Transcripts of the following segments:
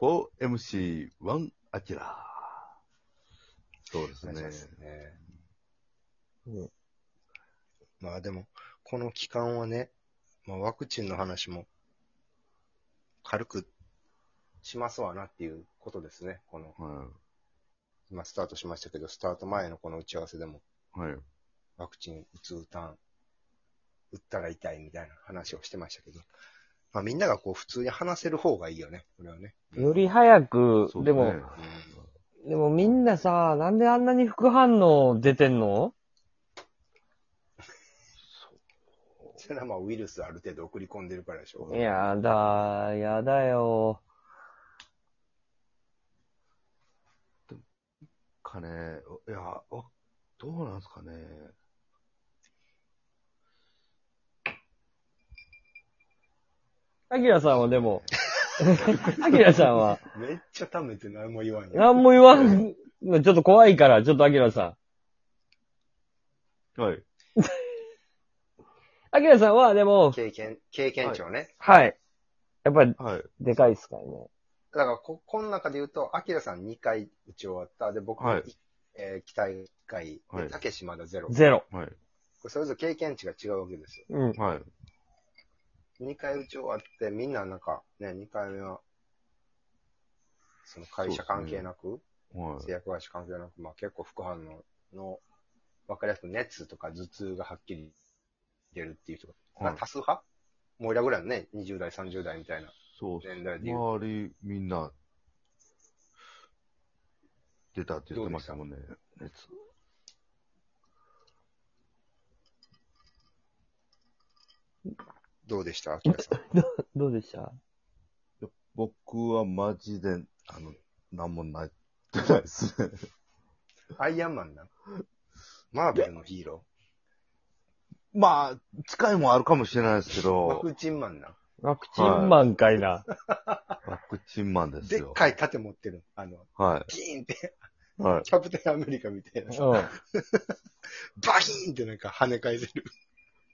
4MC1 アキラ。そうですねお願いしま。すね。うんまあでも、この期間はね、まあワクチンの話も軽くしますわなっていうことですね。この、は今スタートしましたけど、スタート前のこの打ち合わせでも、い。はい。ワクチン打つ打たん、打ったら痛いみたいな話をしてましたけど、まあみんながこう普通に話せる方がいいよね、これはね。より早く、でも、でもみんなさ、なんであんなに副反応出てんの？それはまあウイルスある程度送り込んでるからでしょ。やだ、やだよ。かね、いや、わどうなんですかね。アキラさんはでも、アキラさんは、めっちゃ貯めて何も言わんよ。何も言わん、のちょっと怖いから、ちょっとアキラさん。はい。アキラさんは、でも、経験、経験値をね。はい。やっぱり、はい。でかいっすからね。だからこ、この中で言うと、アキラさん2回打ち終わった。で、僕、はいえー期待1回。はいで、たけしまだゼロ。ゼロ。はい。これそれぞれ経験値が違うわけですよ。うん。はい。2回打ち終わって、みんななんか、ね、2回目は、その会社関係なく、はい。製薬会社関係なく、まあ結構副反応の、わかりやすく熱とか頭痛がはっきり出るっていう人が、はい多数派？もういらぐらいのね、20代、30代みたいな。年代で。周り、みんな、出たって言ってましたもんね。熱。どうでした？アキラさん。どうでした？僕はマジで、あの、なんもないってないですね。アイアンマンな。マーベルのヒーロまあ、近いもんあるかもしれないですけー。ワど、クチンマンな。ワクチンマンかいな。ワクチンマンですでっよ。かい盾持ってる。あの、はキーンって、い。はい。キャプテンアメリカみたいな。うん。バヒーンってなんか跳ね返せる。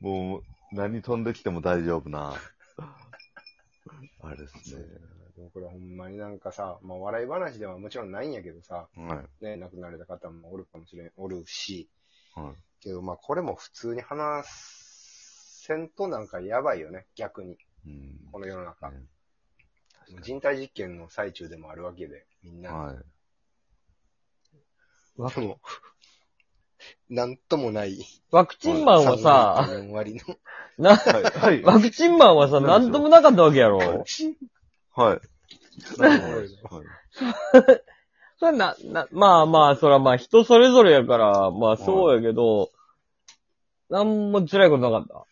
もう、何飛んできても大丈夫な、あれですね。でもこれほんまになんかさ、まあ笑い話ではもちろんないんやけどさ、はい。ね、亡くなられた方もおるかもしれん、おるし、はい。けどまあこれも普通に話せんとなんかやばいよね、逆に。うん。この世の中。ね確か人体実験の最中でもあるわけで、みんに。な。はい。ワでも、なんともない。ワクチンマンはさ、4割の。な、はい。はい。ワクチンマンはさ、なんともなかったわけやろ。はい。なるほどはい。それな、な、まあまあ、そらまあ人それぞれやから、まあそうやけど、なんも辛いことなかった？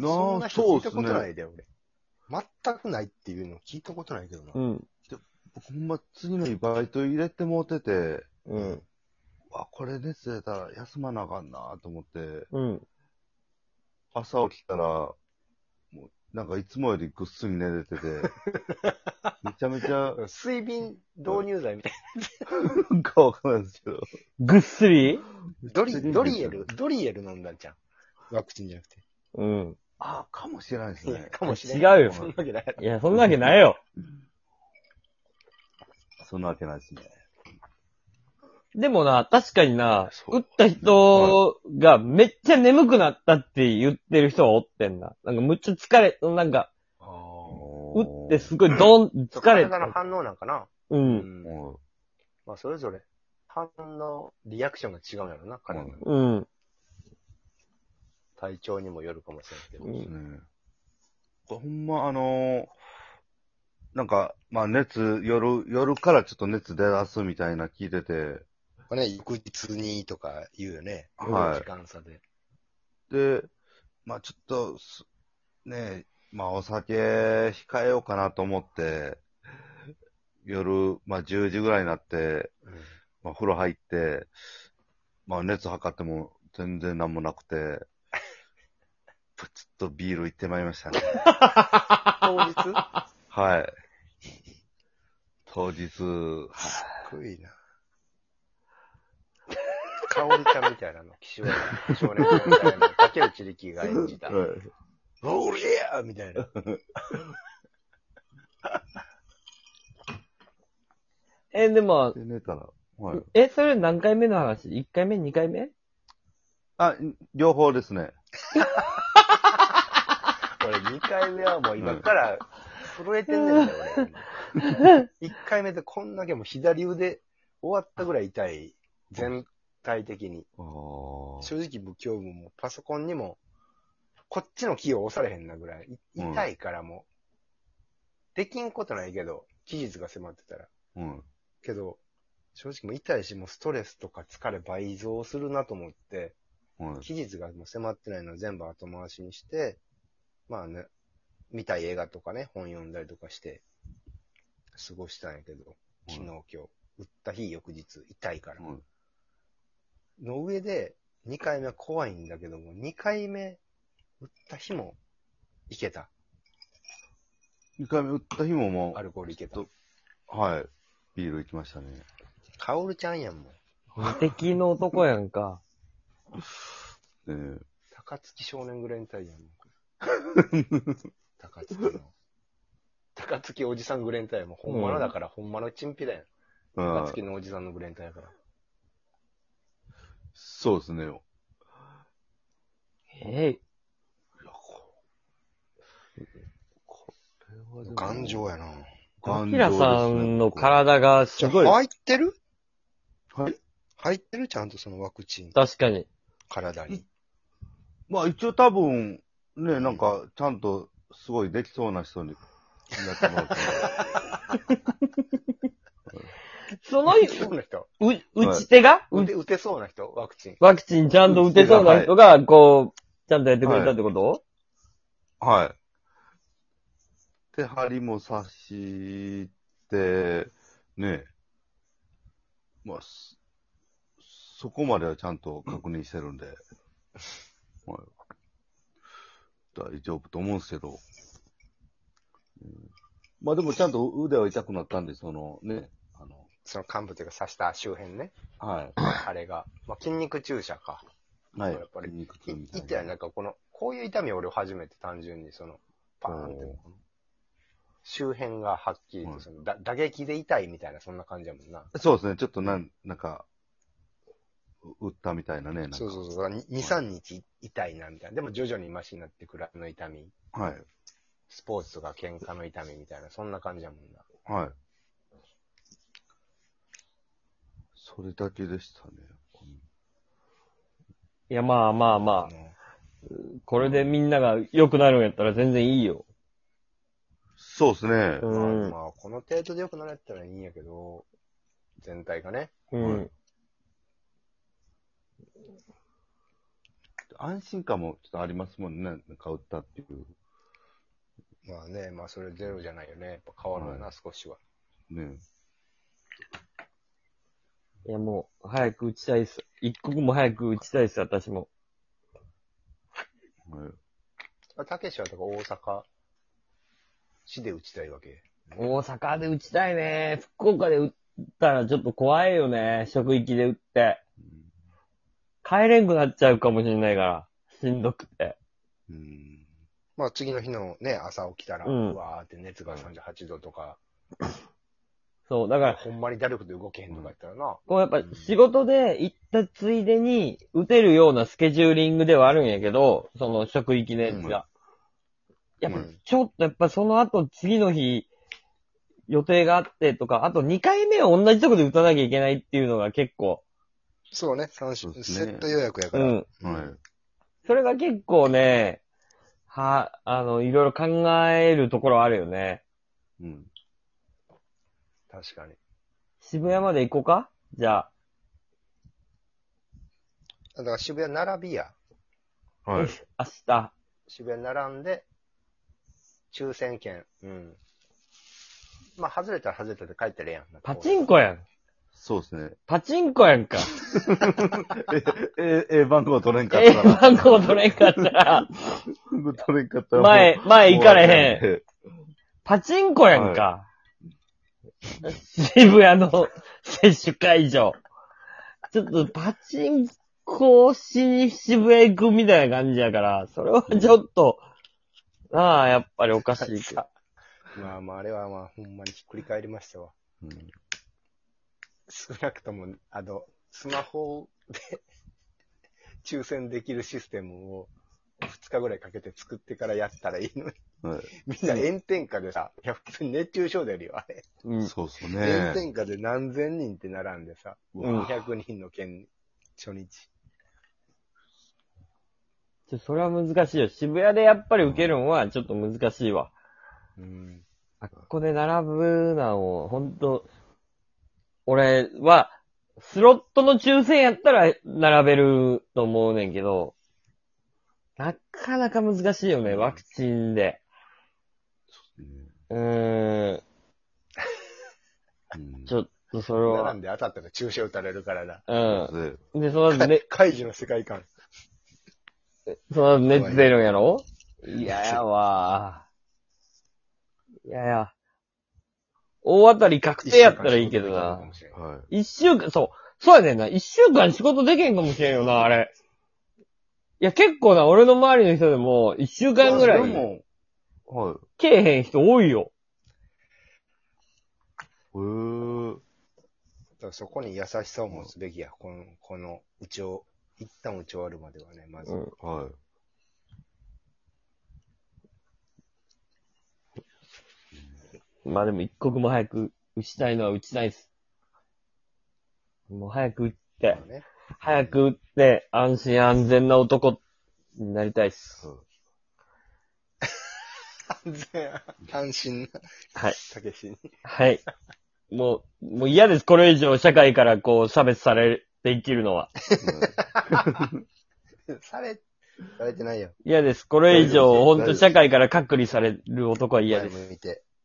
そんなあ、聞いたそうですね。ことないで、俺。全くないっていうの聞いたことないけどな。うん。僕ほんま次の日バイト入れてもうてて、うん。あ、これ熱出たら休まなあかんなと思って、うん。朝起きたら、もうなんかいつもよりぐっすり寝れてて、めちゃめちゃ、水瓶導入剤みたいなんかわかんないですけど、ぐっすり？な。ドリ、ドリエル、ドリエル飲んだんじゃん。ワクチンじゃなくて。うん。あかもしれないですね。かもしれない。違うよそんなわけないいや、そんなわけないよ。そんなわけないですね。でもな、確かにな、そう打った人がめっちゃ眠くなったって言ってる人はおってんな。なんかむっちゃ疲れ、なんか、打ってすごいドン、疲れた。体の反応なんかな。う。うんん。うんまあ、それぞれ、反応、リアクションが違うんやろな、彼の。うん。体調にもよるかもしれないけど。うんね。ほんま、あのーなんか、まあ熱、夜、夜からちょっと熱出だすみたいな聞いてて、これね、翌日にとか言うよね。はい時間差で。で、まあちょっとす、ねまあお酒控えようかなと思って、夜、まあ10時ぐらいになって、まあ風呂入って、まあ熱測っても全然なんもなくて、プツッとビール行ってまいりましたね。当日？すはい。当日、はごいな。かおりちゃんみたいなの、岸和田少年みたいな、竹内力が演じたおりゃーみたいな。え、でも、で、寝たら。はい。え、それ何回目の話 ?1 回目 ?2 回目？あ、両方ですね。俺2回目はもう今から震えてんねんだよ、俺。1回目でこんだけもう左腕終わったぐらい痛い。全体的に。正直不況部もパソコンにも、こっちのキーを押されへんなぐらい。いうん痛いからもう。できんことないけど、期日が迫ってたら。うん。けど、正直もう痛いし、もうストレスとか疲れ倍増するなと思って、はい。期日がもう迫ってないのを全部後回しにして、まあね、見たい映画とかね、本読んだりとかして、過ごしたんやけど、昨日今日、打った日翌日、痛いから。はいの上で、2回目は怖いんだけども、2回目、打った日も、いけた。2回目打った日ももアルコールいけたはい。ビール行きましたね。カオルちゃんやんもん。無敵の男やんか。えー高槻少年グレンタイヤン。高槻の。高槻おじさんグレンタイヤも本物だから、ほんまのチンピだよ。あ高槻のおじさんのグレンタイヤから。そうですね。えーこれはでも頑丈やな。頑丈ですねアキラさんの体がすごい、入ってる？はい。入ってるちゃんとそのワクチン、確かに。体に。まあ一応多分、ね、なんか、ちゃんと、すごいできそうな人に、やってもらって。その、打てそうな人。う、打ち手が、打て、打てそうな人？ワクチン。ワクチンちゃんと打てそうな人が、こう、ちゃんとやってくれたってこと、はい。で、針も刺して、ね、まあ、すそこまではちゃんと確認してるんで、はい。大丈夫と思うんですけど、うん。まあでもちゃんと腕は痛くなったんで、そのね、その幹部というか刺した周辺ね。はい。あれが。まあ、筋肉注射か。はい。やっぱり筋肉い痛みたいな。痛い、なんかこの、こういう痛みを俺初めて単純にその、パーンって周辺がはっきりはいとその、だ打撃で痛いみたいな、そんな感じやもんな。そうですね、ちょっとなん、なんか、う打ったみたいなね、なんか。そうそうそう。2、3日痛いな、みたいな。でも徐々にマシになってくるあの痛み。はい。スポーツとか喧嘩の痛みみたいな、そんな感じやもんな。はい。それだけでしたね。いや、まあまあまあ、これでみんなが良くなるんやったら全然いいよ。そうですね。うん。まあ、この程度で良くなるやったらいいんやけど、全体がね。うん。安心感もちょっとありますもんね。なんか打ったっていう。まあね、まあそれゼロじゃないよね。やっぱ変わるよな、は少しは。ね。いや、もう、早く打ちたいっす。一刻も早く打ちたいっす、私も。たけしはだから大阪市で打ちたいわけ。大阪で打ちたいね。福岡で打ったらちょっと怖いよね。職域で打って。帰れんくなっちゃうかもしれないから。しんどくて。うん。まあ次の日のね、朝起きたら、ううんわーって熱が38度とか、そう、だから、ほんまにだるくて動けへんとかやったらな。こうやっぱ仕事で行ったついでに打てるようなスケジューリングではあるんやけど、その職域のやつが。やっぱうんちょっとやっぱその後次の日予定があってとか、あと2回目を同じとこで打たなきゃいけないっていうのが結構、そうね、三種、ねセット予約やから。うん。はい。それが結構ね、は、あの、いろいろ考えるところあるよね。うん。確かに。渋谷まで行こうか？じゃあ。だから渋谷並びや。はい。明日。渋谷並んで、抽選券。うん。まあ、外れたら外れたで帰ったらええやん。パチンコやん。そうですね。パチンコやんか。え、え、え、番号取れんかっえたら。番号取れんかったら、番号取れんかったら。前、前行かれへん。ん。パチンコやんか。渋谷の接種会場。ちょっとパチンコしに渋谷行くみたいな感じやから、それはちょっと、なあ、やっぱりおかしいけど。まあまあ、あれはまあ、ほんまにひっくり返りましたわ。うん少なくとも、あの、スマホで抽選できるシステムを2日ぐらいかけて作ってからやったらいいのに。はい。みんな炎天下でさ、いや、普通に熱中症出るよ、あれ。うん。そうっす炎ね。天下で何千人って並んでさ、うん200人の県、初日。ちょ、それは難しいよ。渋谷でやっぱり受けるのはちょっと難しいわ。うん。あっこで並ぶなを、ほんと、俺は、スロットの抽選やったら並べると思うねんけど、なかなか難しいよね、ワクチンで。うーん、う んちょっとそれは並ん、で当たったら注射打たれるからだ。うん。でで、その、ね、怪獣の世界観。その熱出るんやろ？いややわ。いやや。大当たり確定やったらいいけどな。はい。一週間、そう。そうやねんな。一週間仕事できへんかもしれんよな、あれ。いや、結構な、俺の周りの人でも、一週間ぐらい、でも、はい。けえへん人多いよ。へー。だからそこに優しさを持つべきや。この、この、打ちを、一旦打ち終わるまではね、まず。うん。はい。まあでも一刻も早く打ちたいのは打ちたいです。もう早く打って、ね。早く打って、安心安全な男になりたいっす。安全、安心な、はい。たけしに。はい。もう、もう嫌です。これ以上社会からこう差別されて生きるのは。され、されてないよ。嫌です。これ以上、本当社会から隔離される男は嫌です。前向いて。